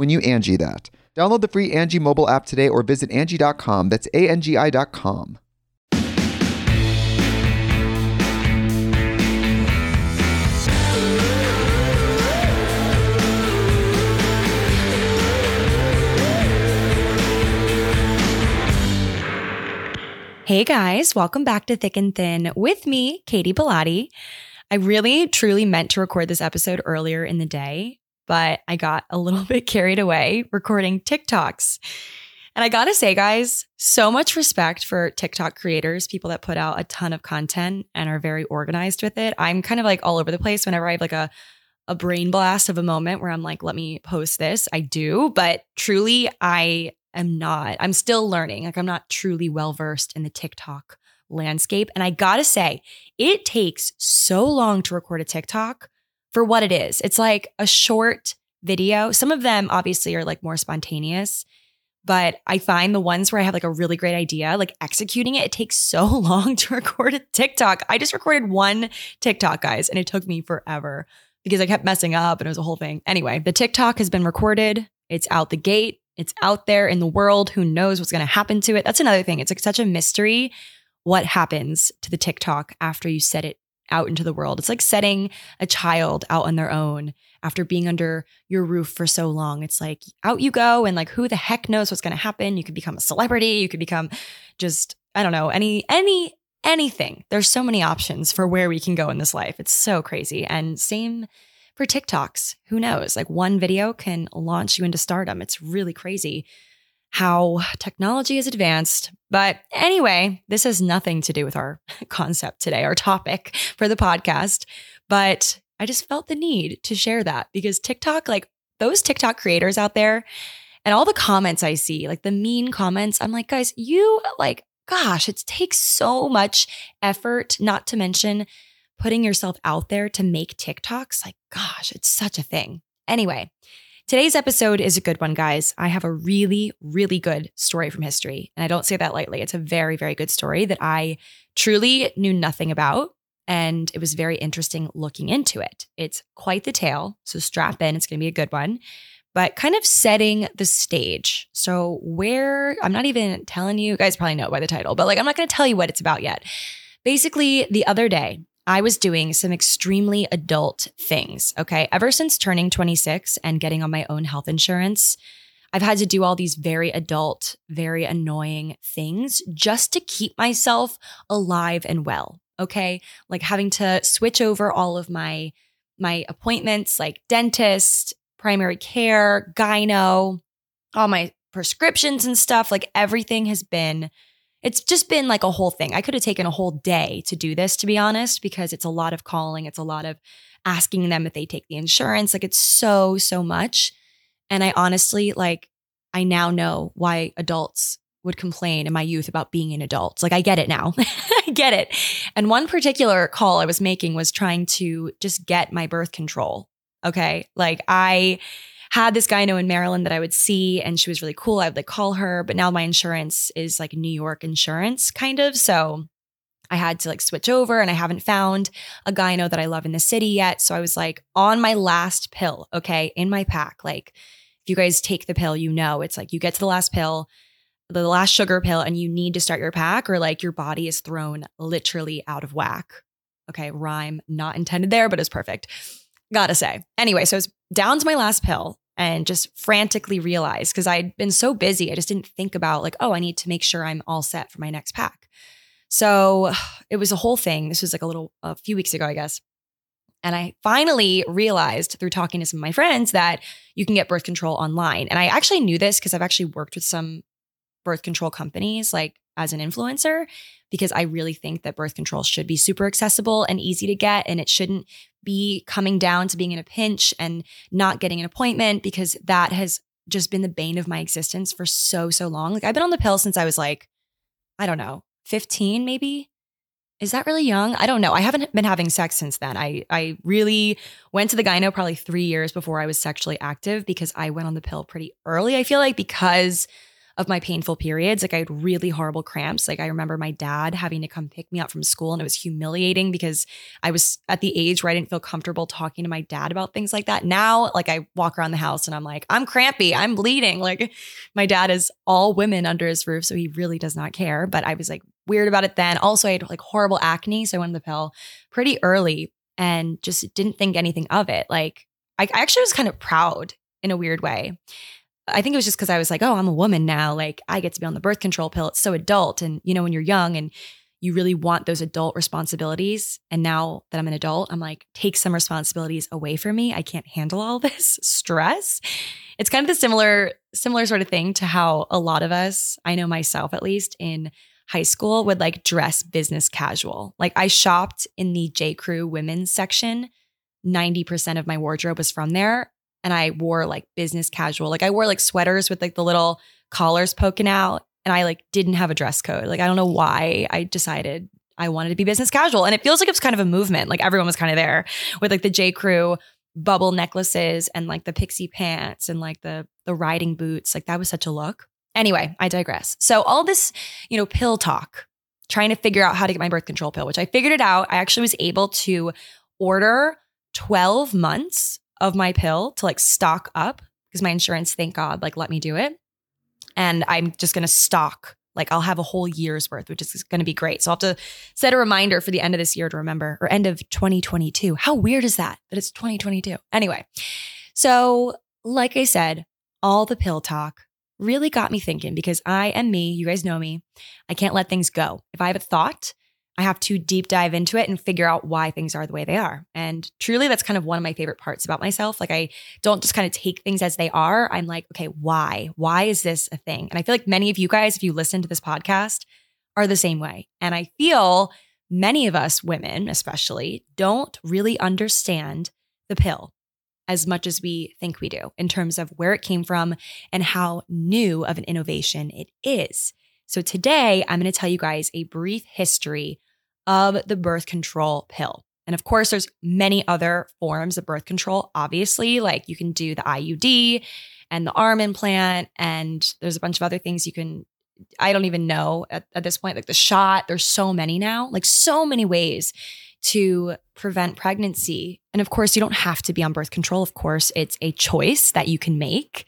when you Angie that. Download the free Angie mobile app today or visit Angie.com. That's A-N-G-I dot com. Hey guys, welcome back to Thick and Thin with me, Katy Bellotte. I really truly meant to record this episode earlier in the day, but I got a little bit carried away recording TikToks. And I gotta say, guys, so much respect for TikTok creators, people that put out a ton of content and are very organized with it. I'm kind of like all over the place whenever I have like a a brain blast of a moment where I'm like, let me post this. I do, but truly, I am not. I'm still learning. Like, I'm not truly well versed in the TikTok landscape. And I gotta say, it takes so long to record a TikTok for what it is. It's like a short video. Some of them obviously are like more spontaneous, but I find the ones where I have like a really great idea, like executing it, it takes so long to record a TikTok. I just recorded one TikTok, guys, and it took me forever because I kept messing up and it was a whole thing. Anyway, the TikTok has been recorded. It's out the gate. It's out there in the world. Who knows what's going to happen to it? That's another thing. It's like such a mystery what happens to the TikTok after you set it out into the world. It's like setting a child out on their own after being under your roof for so long. It's like out you go and like who the heck knows what's going to happen? You could become a celebrity, you could become just I don't know, any any anything. There's so many options for where we can go in this life. It's so crazy. And same for TikToks. Who knows? Like one video can launch you into stardom. It's really crazy how technology is advanced. But anyway, this has nothing to do with our concept today, our topic for the podcast. But I just felt the need to share that because TikTok, like those TikTok creators out there, and all the comments I see, like the mean comments, I'm like, guys, you like, gosh, it takes so much effort, not to mention putting yourself out there to make TikToks. Like, gosh, it's such a thing. Anyway, Today's episode is a good one, guys. I have a really, really good story from history. And I don't say that lightly. It's a very, very good story that I truly knew nothing about. And it was very interesting looking into it. It's quite the tale. So strap in, it's going to be a good one. But kind of setting the stage. So, where I'm not even telling you, you guys probably know by the title, but like I'm not going to tell you what it's about yet. Basically, the other day, I was doing some extremely adult things. Okay. Ever since turning 26 and getting on my own health insurance, I've had to do all these very adult, very annoying things just to keep myself alive and well. Okay. Like having to switch over all of my, my appointments, like dentist, primary care, gyno, all my prescriptions and stuff. Like everything has been it's just been like a whole thing. I could have taken a whole day to do this, to be honest, because it's a lot of calling. It's a lot of asking them if they take the insurance. Like it's so, so much. And I honestly, like, I now know why adults would complain in my youth about being an adult. Like I get it now. I get it. And one particular call I was making was trying to just get my birth control. Okay. Like I had this guy I know in Maryland that I would see, and she was really cool. I would like call her, but now my insurance is like New York insurance, kind of. So I had to like switch over, and I haven't found a gyno that I love in the city yet. So I was like on my last pill, okay, in my pack. Like, if you guys take the pill, you know it's like you get to the last pill the last sugar pill and you need to start your pack or like your body is thrown literally out of whack. Okay, rhyme not intended there, but it's perfect. Gotta say. Anyway, so it's down to my last pill and just frantically realized because I'd been so busy, I just didn't think about like, oh, I need to make sure I'm all set for my next pack. So it was a whole thing. This was like a little, a few weeks ago, I guess. And I finally realized through talking to some of my friends that you can get birth control online. And I actually knew this because I've actually worked with some birth control companies like as an influencer because I really think that birth control should be super accessible and easy to get and it shouldn't be coming down to being in a pinch and not getting an appointment because that has just been the bane of my existence for so so long. Like I've been on the pill since I was like I don't know, 15 maybe. Is that really young? I don't know. I haven't been having sex since then. I I really went to the gyno probably 3 years before I was sexually active because I went on the pill pretty early. I feel like because of my painful periods. Like I had really horrible cramps. Like I remember my dad having to come pick me up from school and it was humiliating because I was at the age where I didn't feel comfortable talking to my dad about things like that. Now, like I walk around the house and I'm like, I'm crampy, I'm bleeding. Like my dad is all women under his roof, so he really does not care. But I was like weird about it then. Also, I had like horrible acne, so I went on the pill pretty early and just didn't think anything of it. Like I, I actually was kind of proud in a weird way I think it was just because I was like, oh, I'm a woman now. Like I get to be on the birth control pill. It's so adult. And, you know, when you're young and you really want those adult responsibilities. And now that I'm an adult, I'm like, take some responsibilities away from me. I can't handle all this stress. It's kind of the similar, similar sort of thing to how a lot of us, I know myself at least in high school, would like dress business casual. Like I shopped in the J. Crew women's section. 90% of my wardrobe was from there and I wore like business casual. Like I wore like sweaters with like the little collars poking out and I like didn't have a dress code. Like I don't know why I decided I wanted to be business casual. And it feels like it was kind of a movement. Like everyone was kind of there with like the J. Crew bubble necklaces and like the pixie pants and like the the riding boots. Like that was such a look. Anyway, I digress. So all this, you know, pill talk, trying to figure out how to get my birth control pill, which I figured it out. I actually was able to order 12 months of my pill to like stock up because my insurance, thank God, like let me do it. And I'm just going to stock, like I'll have a whole year's worth, which is going to be great. So I'll have to set a reminder for the end of this year to remember or end of 2022. How weird is that? That it's 2022. Anyway, so like I said, all the pill talk really got me thinking because I am me. You guys know me. I can't let things go. If I have a thought, I have to deep dive into it and figure out why things are the way they are. And truly, that's kind of one of my favorite parts about myself. Like, I don't just kind of take things as they are. I'm like, okay, why? Why is this a thing? And I feel like many of you guys, if you listen to this podcast, are the same way. And I feel many of us women, especially, don't really understand the pill as much as we think we do in terms of where it came from and how new of an innovation it is. So today, I'm going to tell you guys a brief history of the birth control pill. And of course, there's many other forms of birth control. Obviously, like you can do the IUD and the arm implant, and there's a bunch of other things you can. I don't even know at, at this point, like the shot. There's so many now, like so many ways to prevent pregnancy. And of course, you don't have to be on birth control. Of course, it's a choice that you can make,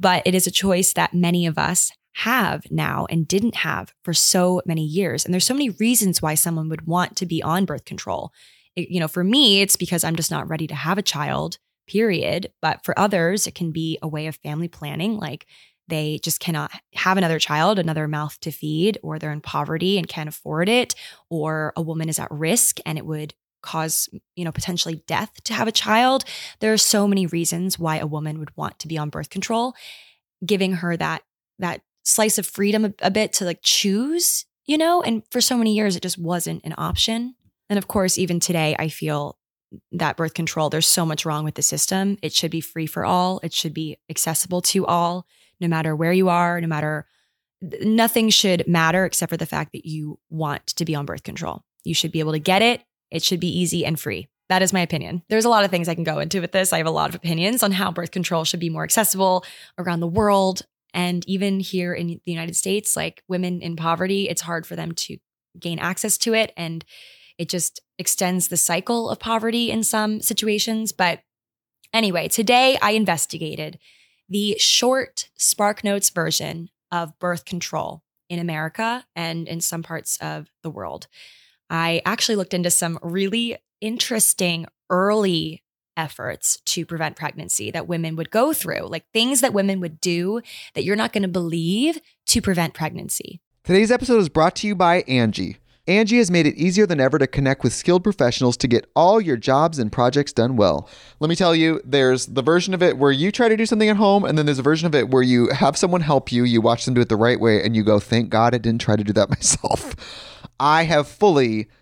but it is a choice that many of us have now and didn't have for so many years. And there's so many reasons why someone would want to be on birth control. It, you know, for me, it's because I'm just not ready to have a child, period. But for others, it can be a way of family planning. Like they just cannot have another child, another mouth to feed, or they're in poverty and can't afford it, or a woman is at risk and it would cause you know potentially death to have a child there are so many reasons why a woman would want to be on birth control giving her that that slice of freedom a, a bit to like choose, you know? And for so many years, it just wasn't an option. And of course, even today, I feel that birth control, there's so much wrong with the system. It should be free for all, it should be accessible to all, no matter where you are, no matter nothing should matter except for the fact that you want to be on birth control. You should be able to get it. It should be easy and free. That is my opinion. There's a lot of things I can go into with this. I have a lot of opinions on how birth control should be more accessible around the world. And even here in the United States, like women in poverty, it's hard for them to gain access to it. And it just extends the cycle of poverty in some situations. But anyway, today I investigated the short Spark Notes version of birth control in America and in some parts of the world. I actually looked into some really interesting early efforts to prevent pregnancy that women would go through, like things that women would do that you're not going to believe to prevent pregnancy. Today's episode is brought to you by Angie. Angie has made it easier than ever to connect with skilled professionals to get all your jobs and projects done well. Let me tell you, there's the version of it where you try to do something at home, and then there's a version of it where you have someone help you, you watch them do it the right way, and you go, thank God I didn't try to do that myself. I have fully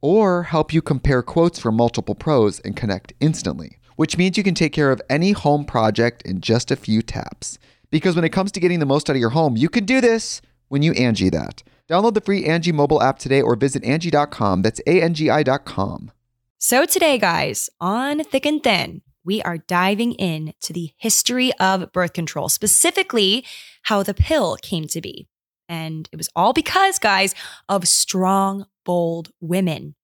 or help you compare quotes from multiple pros and connect instantly, which means you can take care of any home project in just a few taps. Because when it comes to getting the most out of your home, you can do this when you Angie that. Download the free Angie mobile app today or visit Angie.com. That's A-N-G-I dot com. So today, guys, on Thick and Thin, we are diving in to the history of birth control, specifically how the pill came to be. And it was all because, guys, of strong, bold women.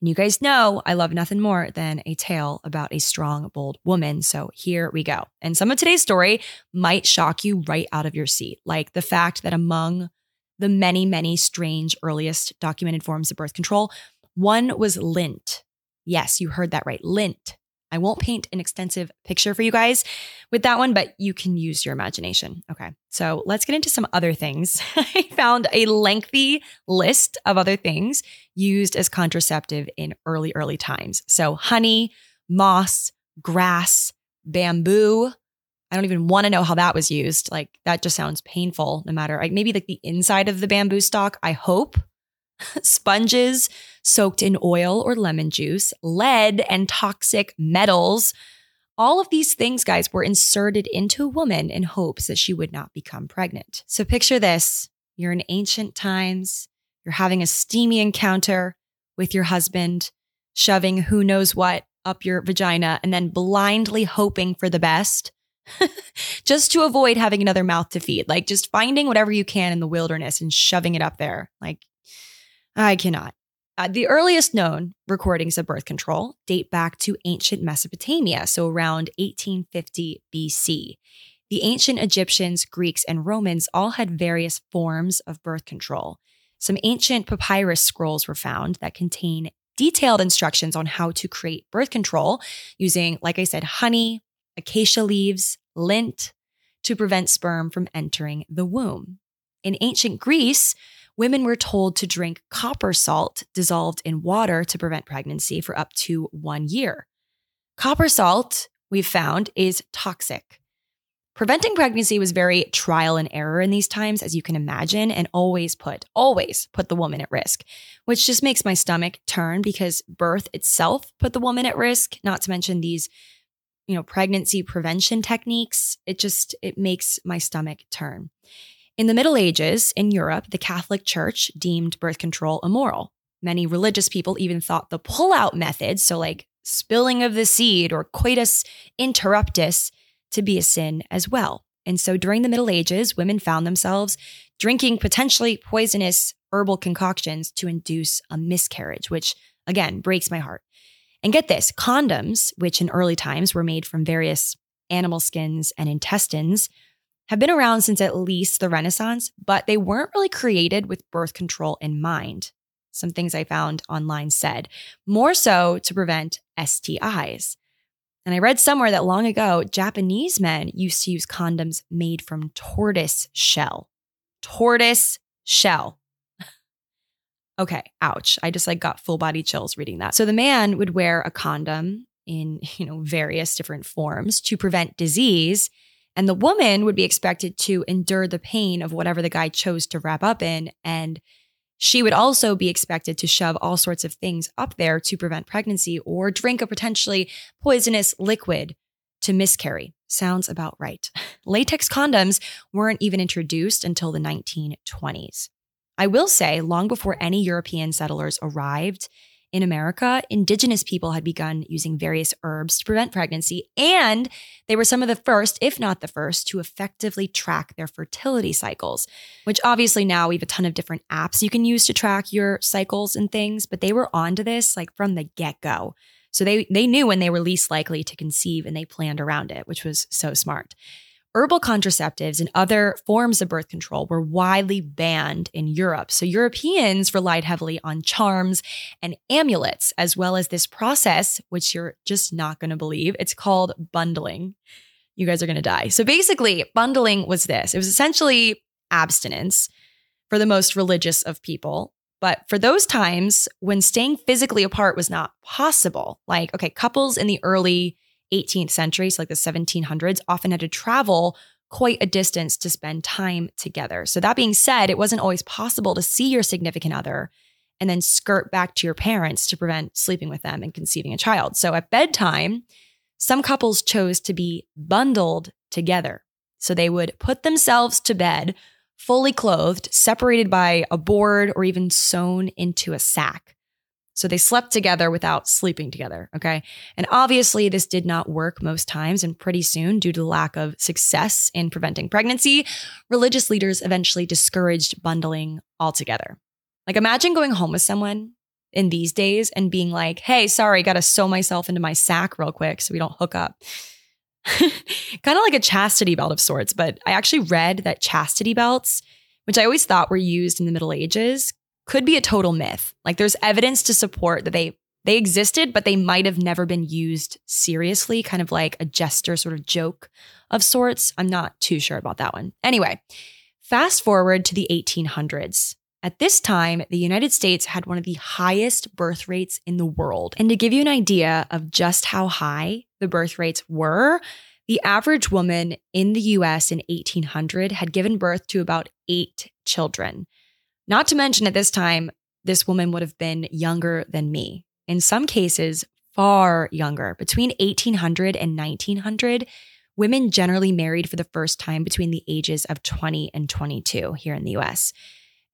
And you guys know I love nothing more than a tale about a strong, bold woman. So here we go. And some of today's story might shock you right out of your seat, like the fact that among the many, many strange earliest documented forms of birth control, one was lint. Yes, you heard that right. Lint. I won't paint an extensive picture for you guys with that one, but you can use your imagination. Okay. So let's get into some other things. I found a lengthy list of other things used as contraceptive in early, early times. So honey, moss, grass, bamboo. I don't even want to know how that was used. Like that just sounds painful, no matter like maybe like the inside of the bamboo stalk, I hope. Sponges soaked in oil or lemon juice, lead, and toxic metals. All of these things, guys, were inserted into a woman in hopes that she would not become pregnant. So picture this you're in ancient times, you're having a steamy encounter with your husband, shoving who knows what up your vagina, and then blindly hoping for the best. just to avoid having another mouth to feed, like just finding whatever you can in the wilderness and shoving it up there. Like, I cannot. Uh, the earliest known recordings of birth control date back to ancient Mesopotamia, so around 1850 BC. The ancient Egyptians, Greeks, and Romans all had various forms of birth control. Some ancient papyrus scrolls were found that contain detailed instructions on how to create birth control using, like I said, honey, acacia leaves, lint to prevent sperm from entering the womb. In ancient Greece, women were told to drink copper salt dissolved in water to prevent pregnancy for up to one year. Copper salt, we've found, is toxic. Preventing pregnancy was very trial and error in these times, as you can imagine, and always put, always put the woman at risk, which just makes my stomach turn because birth itself put the woman at risk, not to mention these, you know, pregnancy prevention techniques. It just, it makes my stomach turn. In the Middle Ages, in Europe, the Catholic Church deemed birth control immoral. Many religious people even thought the pull-out method, so like spilling of the seed or coitus interruptus, to be a sin as well. And so during the Middle Ages, women found themselves drinking potentially poisonous herbal concoctions to induce a miscarriage, which again breaks my heart. And get this condoms, which in early times were made from various animal skins, and intestines have been around since at least the Renaissance, but they weren't really created with birth control in mind. Some things I found online said, more so to prevent STIs. And I read somewhere that long ago, Japanese men used to use condoms made from tortoise shell. Tortoise shell. okay, ouch. I just like got full body chills reading that. So the man would wear a condom in, you know, various different forms to prevent disease and the woman would be expected to endure the pain of whatever the guy chose to wrap up in. And she would also be expected to shove all sorts of things up there to prevent pregnancy or drink a potentially poisonous liquid to miscarry. Sounds about right. Latex condoms weren't even introduced until the 1920s. I will say, long before any European settlers arrived, in America, indigenous people had begun using various herbs to prevent pregnancy, and they were some of the first, if not the first, to effectively track their fertility cycles. Which obviously now we have a ton of different apps you can use to track your cycles and things, but they were onto this like from the get go. So they they knew when they were least likely to conceive and they planned around it, which was so smart herbal contraceptives and other forms of birth control were widely banned in Europe. So Europeans relied heavily on charms and amulets, as well as this process, which you're just not going to believe. It's called bundling. You guys are going to die. So basically, bundling was this it was essentially abstinence for the most religious of people. But for those times when staying physically apart was not possible, like, okay, couples in the early 18th century, so like the 1700s, often had to travel quite a distance to spend time together. So, that being said, it wasn't always possible to see your significant other and then skirt back to your parents to prevent sleeping with them and conceiving a child. So, at bedtime, some couples chose to be bundled together. So, they would put themselves to bed fully clothed, separated by a board or even sewn into a sack. So they slept together without sleeping together. Okay. And obviously, this did not work most times. And pretty soon, due to the lack of success in preventing pregnancy, religious leaders eventually discouraged bundling altogether. Like, imagine going home with someone in these days and being like, hey, sorry, got to sew myself into my sack real quick so we don't hook up. kind of like a chastity belt of sorts. But I actually read that chastity belts, which I always thought were used in the Middle Ages, could be a total myth. Like there's evidence to support that they they existed, but they might have never been used seriously, kind of like a jester sort of joke of sorts. I'm not too sure about that one. Anyway, fast forward to the 1800s. At this time, the United States had one of the highest birth rates in the world. And to give you an idea of just how high the birth rates were, the average woman in the US in 1800 had given birth to about eight children. Not to mention, at this time, this woman would have been younger than me. In some cases, far younger. Between 1800 and 1900, women generally married for the first time between the ages of 20 and 22 here in the US.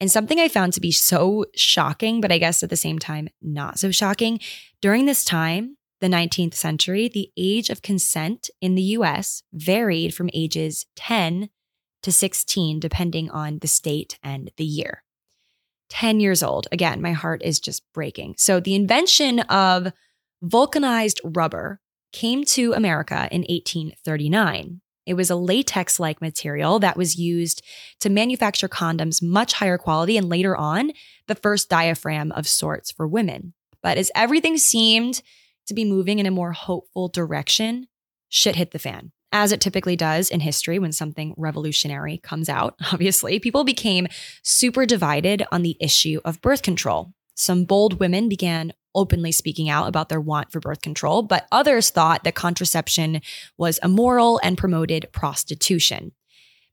And something I found to be so shocking, but I guess at the same time, not so shocking, during this time, the 19th century, the age of consent in the US varied from ages 10 to 16, depending on the state and the year. 10 years old. Again, my heart is just breaking. So, the invention of vulcanized rubber came to America in 1839. It was a latex like material that was used to manufacture condoms much higher quality and later on, the first diaphragm of sorts for women. But as everything seemed to be moving in a more hopeful direction, shit hit the fan as it typically does in history when something revolutionary comes out, obviously, people became super divided on the issue of birth control. Some bold women began openly speaking out about their want for birth control, but others thought that contraception was immoral and promoted prostitution.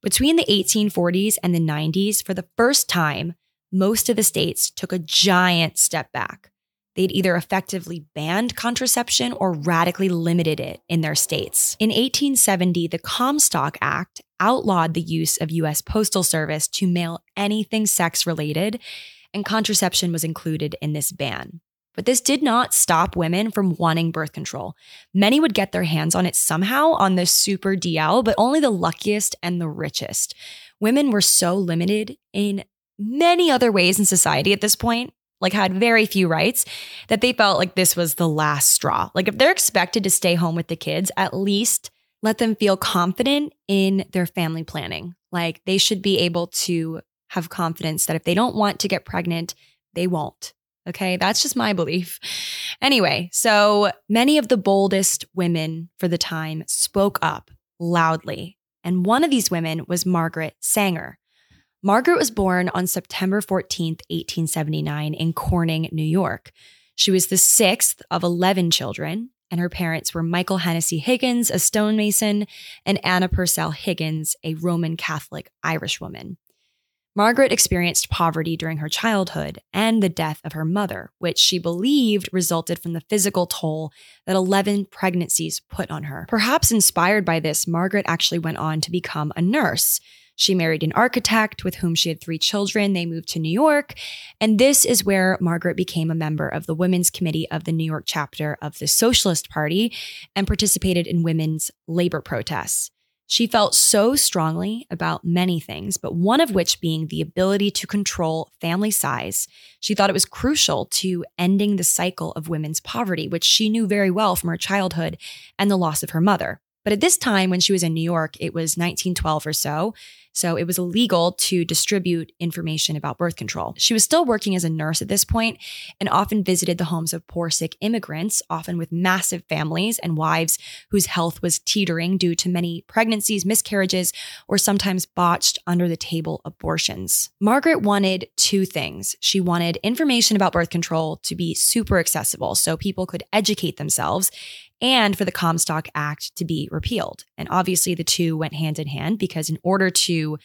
Between the 1840s and the 90s, for the first time, most of the states took a giant step back they'd either effectively banned contraception or radically limited it in their states. In 1870, the Comstock Act outlawed the use of US Postal Service to mail anything sex related, and contraception was included in this ban. But this did not stop women from wanting birth control. Many would get their hands on it somehow on the super DL, but only the luckiest and the richest. Women were so limited in many other ways in society at this point like had very few rights, that they felt like this was the last straw. Like if they're expected to stay home with the kids, at least let them feel confident in their family planning. Like they should be able to have confidence that if they don't want to get pregnant, they won't. Okay, that's just my belief. Anyway, so many of the boldest women for the time spoke up loudly. And one of these women was Margaret Sanger. Margaret was born on September 14th, 1879, in Corning, New York. She was the sixth of 11 children, and her parents were Michael Hennessy Higgins, a stonemason, and Anna Purcell Higgins, a Roman Catholic Irish woman. Margaret experienced poverty during her childhood and the death of her mother, which she believed resulted from the physical toll that 11 pregnancies put on her. Perhaps inspired by this, Margaret actually went on to become a nurse. She married an architect with whom she had three children. They moved to New York. And this is where Margaret became a member of the Women's Committee of the New York chapter of the Socialist Party and participated in women's labor protests. She felt so strongly about many things, but one of which being the ability to control family size. She thought it was crucial to ending the cycle of women's poverty, which she knew very well from her childhood and the loss of her mother. But at this time, when she was in New York, it was 1912 or so. So it was illegal to distribute information about birth control. She was still working as a nurse at this point and often visited the homes of poor, sick immigrants, often with massive families and wives whose health was teetering due to many pregnancies, miscarriages, or sometimes botched under the table abortions. Margaret wanted two things. She wanted information about birth control to be super accessible so people could educate themselves and for the Comstock Act to be repealed. And obviously, the two went hand in hand because, in order to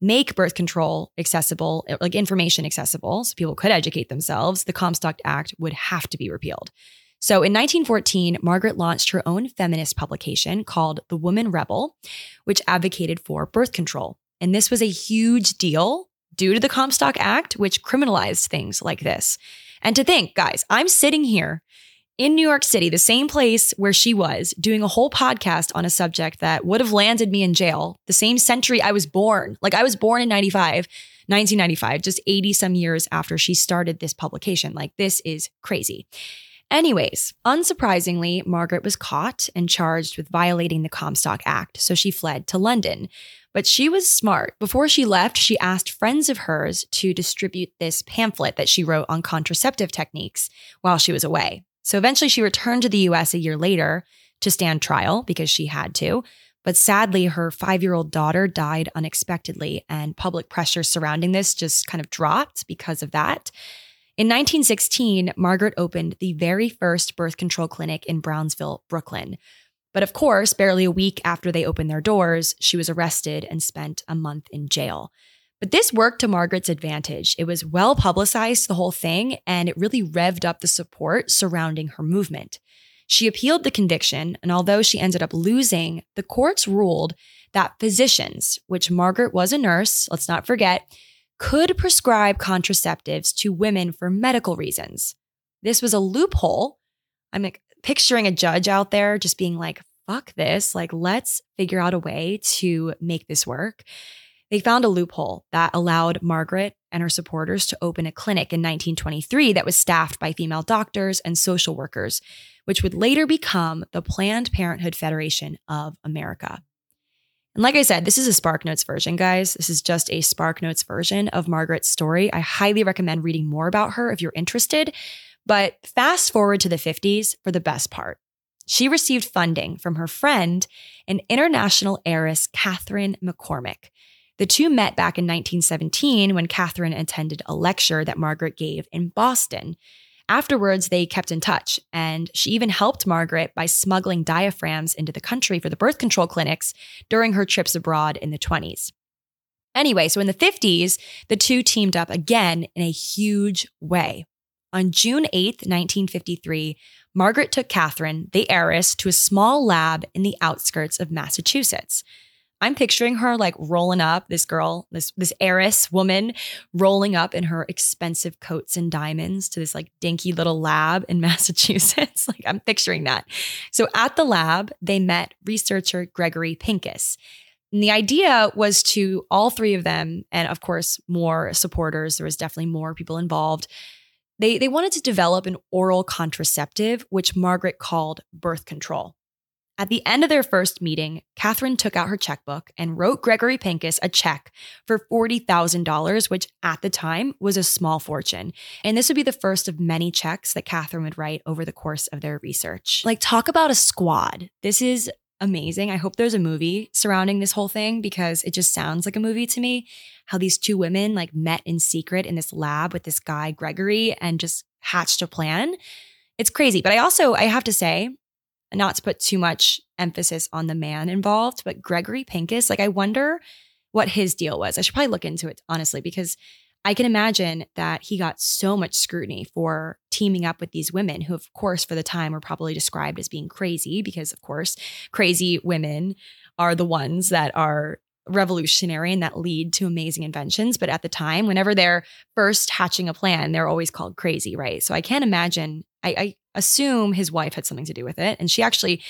make birth control accessible, uh, like information accessible, so people could educate themselves, the Comstock Act would have to be repealed. So in 1914, Margaret launched her own feminist publication called The Woman Rebel, which advocated for birth control. And this was a huge deal due to the Comstock Act, which criminalized things like this. And to think, guys, I'm sitting here in New York City, the same place where she was, doing a whole podcast on a subject that would have landed me in jail, the same century I was born. Like I was born in 95, 1995, just 80 some years after she started this publication. Like this is crazy. Anyways, unsurprisingly, Margaret was caught and charged with violating the Comstock Act, so she fled to London. But she was smart. Before she left, she asked friends of hers to distribute this pamphlet that she wrote on contraceptive techniques while she was away. So eventually she returned to the US a year later to stand trial because she had to. But sadly, her five year old daughter died unexpectedly, and public pressure surrounding this just kind of dropped because of that. In 1916, Margaret opened the very first birth control clinic in Brownsville, Brooklyn. But of course, barely a week after they opened their doors, she was arrested and spent a month in jail. But this worked to Margaret's advantage. It was well publicized, the whole thing, and it really revved up the support surrounding her movement. She appealed the conviction, and although she ended up losing, the courts ruled that physicians, which Margaret was a nurse, let's not forget, could prescribe contraceptives to women for medical reasons. This was a loophole. I'm like picturing a judge out there just being like, fuck this. Like, let's figure out a way to make this work. They found a loophole that allowed Margaret and her supporters to open a clinic in 1923 that was staffed by female doctors and social workers, which would later become the Planned Parenthood Federation of America. And like I said, this is a SparkNotes version, guys. This is just a SparkNotes version of Margaret's story. I highly recommend reading more about her if you're interested. But fast forward to the 50s for the best part. She received funding from her friend and international heiress, Katharine McCormick. The two met back in 1917 when Katharine attended a lecture that Margaret gave in Boston. Afterwards, they kept in touch, and she even helped Margaret by smuggling diaphragms into the country for the birth control clinics during her trips abroad in the 20s. Anyway, so in the 50s, the two teamed up again in a huge way. On June 8th, 1953, Margaret took Katharine, the heiress, to a small lab in the outskirts of Massachusetts. I'm picturing her like rolling up this girl, this this heiress woman rolling up in her expensive coats and diamonds to this like dinky little lab in Massachusetts. like I'm picturing that. So at the lab, they met researcher Gregory Pincus. And the idea was to all three of them, and of course, more supporters, there was definitely more people involved. They, they wanted to develop an oral contraceptive, which Margaret called birth control. At the end of their first meeting, Katharine took out her checkbook and wrote Gregory Pincus a check for $40,000, which at the time was a small fortune. And this would be the first of many checks that Katharine would write over the course of their research. Like, talk about a squad. This is amazing. I hope there's a movie surrounding this whole thing because it just sounds like a movie to me. How these two women like met in secret in this lab with this guy, Gregory, and just hatched a plan. It's crazy. But I also, I have to say, not to put too much emphasis on the man involved, but Gregory Pincus, like I wonder what his deal was. I should probably look into it, honestly, because I can imagine that he got so much scrutiny for teaming up with these women who, of course, for the time were probably described as being crazy, because, of course, crazy women are the ones that are revolutionary and that lead to amazing inventions. But at the time, whenever they're first hatching a plan, they're always called crazy, right? So I can't imagine, I, I assume his wife had something to do with it. And she actually,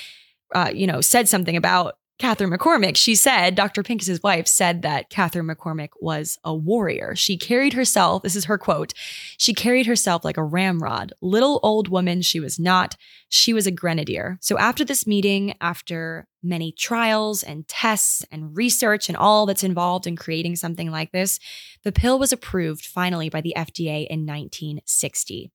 uh, you know, said something about Katharine McCormick. She said, Dr. Pincus's wife said that Katharine McCormick was a warrior. She carried herself, this is her quote, she carried herself like a ramrod. Little old woman she was not. She was a grenadier. So after this meeting, after many trials and tests and research and all that's involved in creating something like this, the pill was approved finally by the FDA in 1960.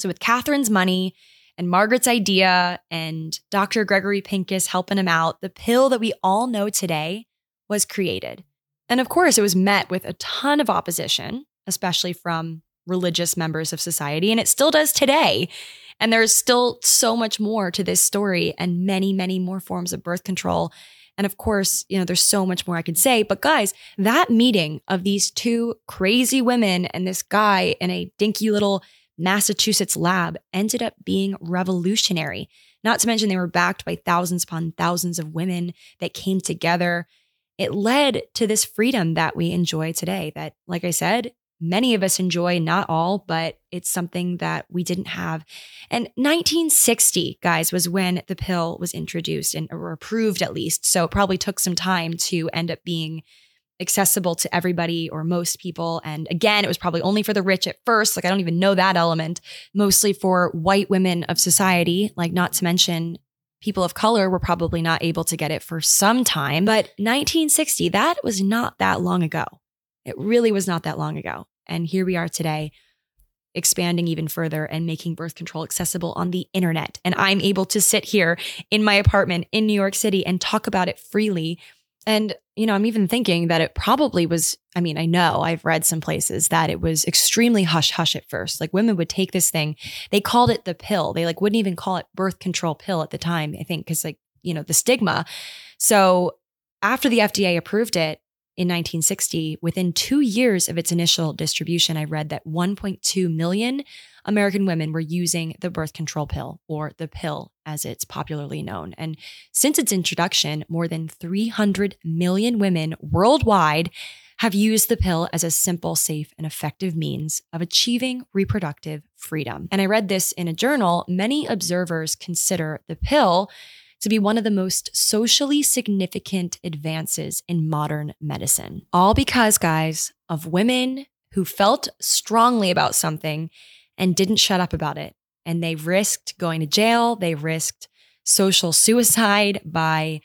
So with Katharine's money, and Margaret's idea and Dr. Gregory Pincus helping him out, the pill that we all know today was created. And of course, it was met with a ton of opposition, especially from religious members of society, and it still does today. And there's still so much more to this story and many, many more forms of birth control. And of course, you know, there's so much more I could say. But guys, that meeting of these two crazy women and this guy in a dinky little Massachusetts lab ended up being revolutionary. Not to mention, they were backed by thousands upon thousands of women that came together. It led to this freedom that we enjoy today. That, like I said, many of us enjoy, not all, but it's something that we didn't have. And 1960, guys, was when the pill was introduced and or approved at least. So it probably took some time to end up being accessible to everybody or most people. And again, it was probably only for the rich at first. Like, I don't even know that element, mostly for white women of society, like, not to mention people of color were probably not able to get it for some time. But 1960, that was not that long ago. It really was not that long ago. And here we are today, expanding even further and making birth control accessible on the internet. And I'm able to sit here in my apartment in New York City and talk about it freely and, you know, I'm even thinking that it probably was. I mean, I know I've read some places that it was extremely hush hush at first. Like women would take this thing, they called it the pill. They like wouldn't even call it birth control pill at the time, I think, because like, you know, the stigma. So after the FDA approved it, in 1960, within two years of its initial distribution, I read that 1.2 million American women were using the birth control pill, or the pill as it's popularly known. And since its introduction, more than 300 million women worldwide have used the pill as a simple, safe, and effective means of achieving reproductive freedom. And I read this in a journal. Many observers consider the pill to be one of the most socially significant advances in modern medicine. All because, guys, of women who felt strongly about something and didn't shut up about it. And they risked going to jail, they risked social suicide by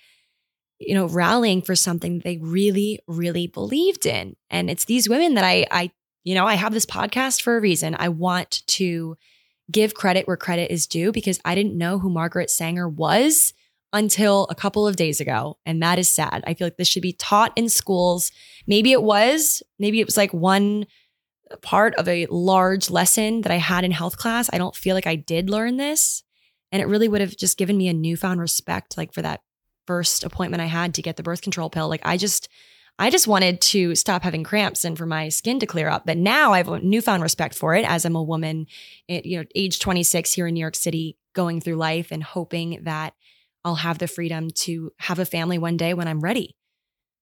you know rallying for something they really really believed in and it's these women that i i you know i have this podcast for a reason i want to give credit where credit is due because i didn't know who margaret sanger was until a couple of days ago. And that is sad. I feel like this should be taught in schools. Maybe it was, maybe it was like one part of a large lesson that I had in health class. I don't feel like I did learn this. And it really would have just given me a newfound respect, like for that first appointment I had to get the birth control pill. Like I just, I just wanted to stop having cramps and for my skin to clear up. But now I have a newfound respect for it as I'm a woman, eh, you know, age 26 here in New York City, going through life and hoping that I'll have the freedom to have a family one day when I'm ready.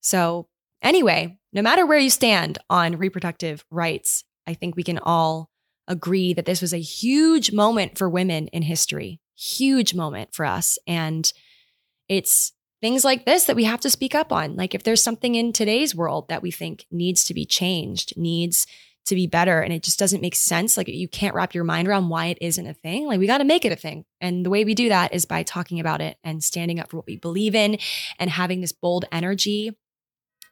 So, anyway, no matter where you stand on reproductive rights, I think we can all agree that this was a huge moment for women in history, huge moment for us. And it's things like this that we have to speak up on. Like, if there's something in today's world that we think needs to be changed, needs to be better and it just doesn't make sense like you can't wrap your mind around why it isn't a thing like we got to make it a thing and the way we do that is by talking about it and standing up for what we believe in and having this bold energy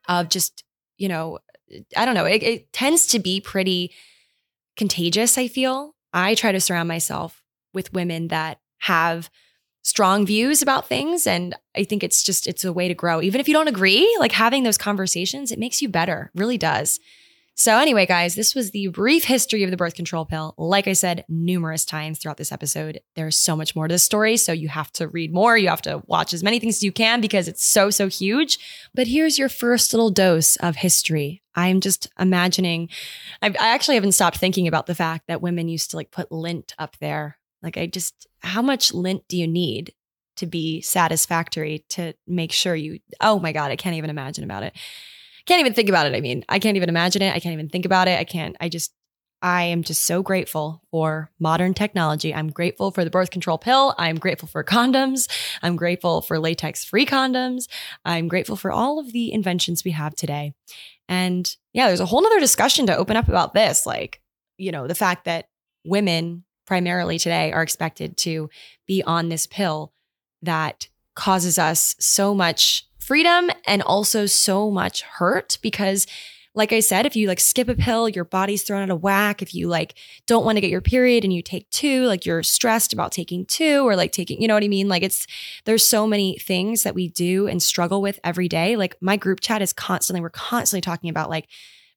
of just you know i don't know it, it tends to be pretty contagious i feel. I try to surround myself with women that have strong views about things and i think it's just it's a way to grow. Even if you don't agree like having those conversations it makes you better really does so, anyway, guys, this was the brief history of the birth control pill. Like I said numerous times throughout this episode, there's so much more to this story. So, you have to read more. You have to watch as many things as you can because it's so, so huge. But here's your first little dose of history. I'm just imagining, I, I actually haven't stopped thinking about the fact that women used to like put lint up there. Like, I just, how much lint do you need to be satisfactory to make sure you, oh my God, I can't even imagine about it can't even think about it. I mean, I can't even imagine it. I can't even think about it. I can't, I just, I am just so grateful for modern technology. I'm grateful for the birth control pill. I'm grateful for condoms. I'm grateful for latex free condoms. I'm grateful for all of the inventions we have today. And yeah, there's a whole nother discussion to open up about this. Like, you know, the fact that women primarily today are expected to be on this pill that causes us so much freedom and also so much hurt because like I said, if you like skip a pill, your body's thrown out of whack. If you like don't want to get your period and you take two, like you're stressed about taking two or like taking, you know what I mean? Like it's, there's so many things that we do and struggle with every day. Like my group chat is constantly, we're constantly talking about like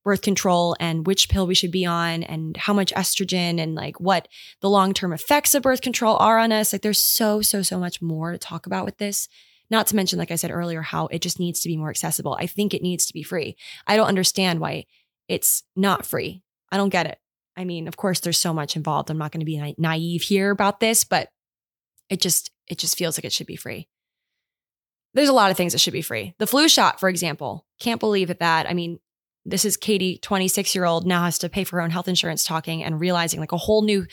birth control and which pill we should be on and how much estrogen and like what the long term effects of birth control are on us. Like there's so, so, so much more to talk about with this. Not to mention, like I said earlier, how it just needs to be more accessible. I think it needs to be free. I don't understand why it's not free. I don't get it. I mean, of course, there's so much involved. I'm not going to be na- naive here about this, but it just it just feels like it should be free. There's a lot of things that should be free. The flu shot, for example, can't believe it that. I mean, this is Katy, 26 year old, now has to pay for her own health insurance, talking and realizing like a whole new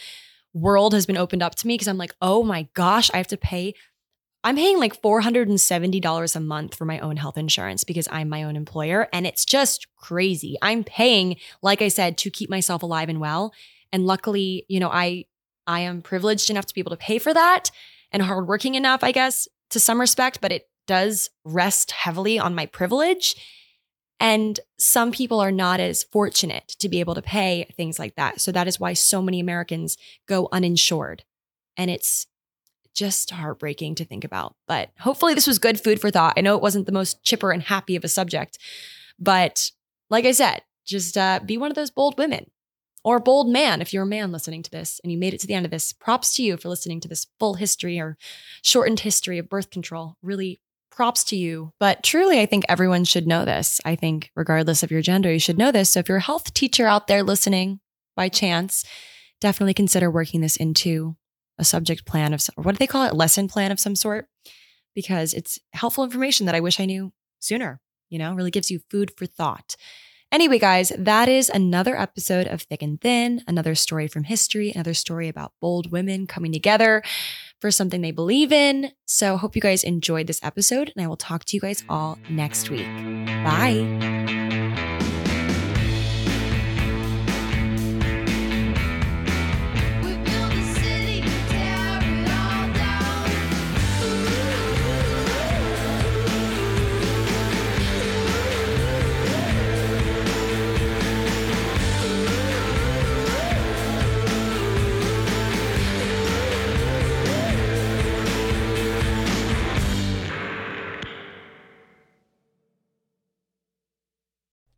world has been opened up to me because I'm like, oh my gosh, I have to pay I'm paying like $470 a month for my own health insurance because I'm my own employer. And it's just crazy. I'm paying, like I said, to keep myself alive and well. And luckily, you know, I I am privileged enough to be able to pay for that and hardworking enough, I guess, to some respect, but it does rest heavily on my privilege. And some people are not as fortunate to be able to pay things like that. So that is why so many Americans go uninsured. And it's just heartbreaking to think about. But hopefully, this was good food for thought. I know it wasn't the most chipper and happy of a subject, but like I said, just uh, be one of those bold women or bold man if you're a man listening to this and you made it to the end of this. Props to you for listening to this full history or shortened history of birth control. Really props to you. But truly, I think everyone should know this. I think, regardless of your gender, you should know this. So if you're a health teacher out there listening by chance, definitely consider working this into a subject plan of what do they call it? Lesson plan of some sort, because it's helpful information that I wish I knew sooner. You know, really gives you food for thought. Anyway, guys, that is another episode of Thick and Thin, another story from history, another story about bold women coming together for something they believe in. So, hope you guys enjoyed this episode, and I will talk to you guys all next week. Bye.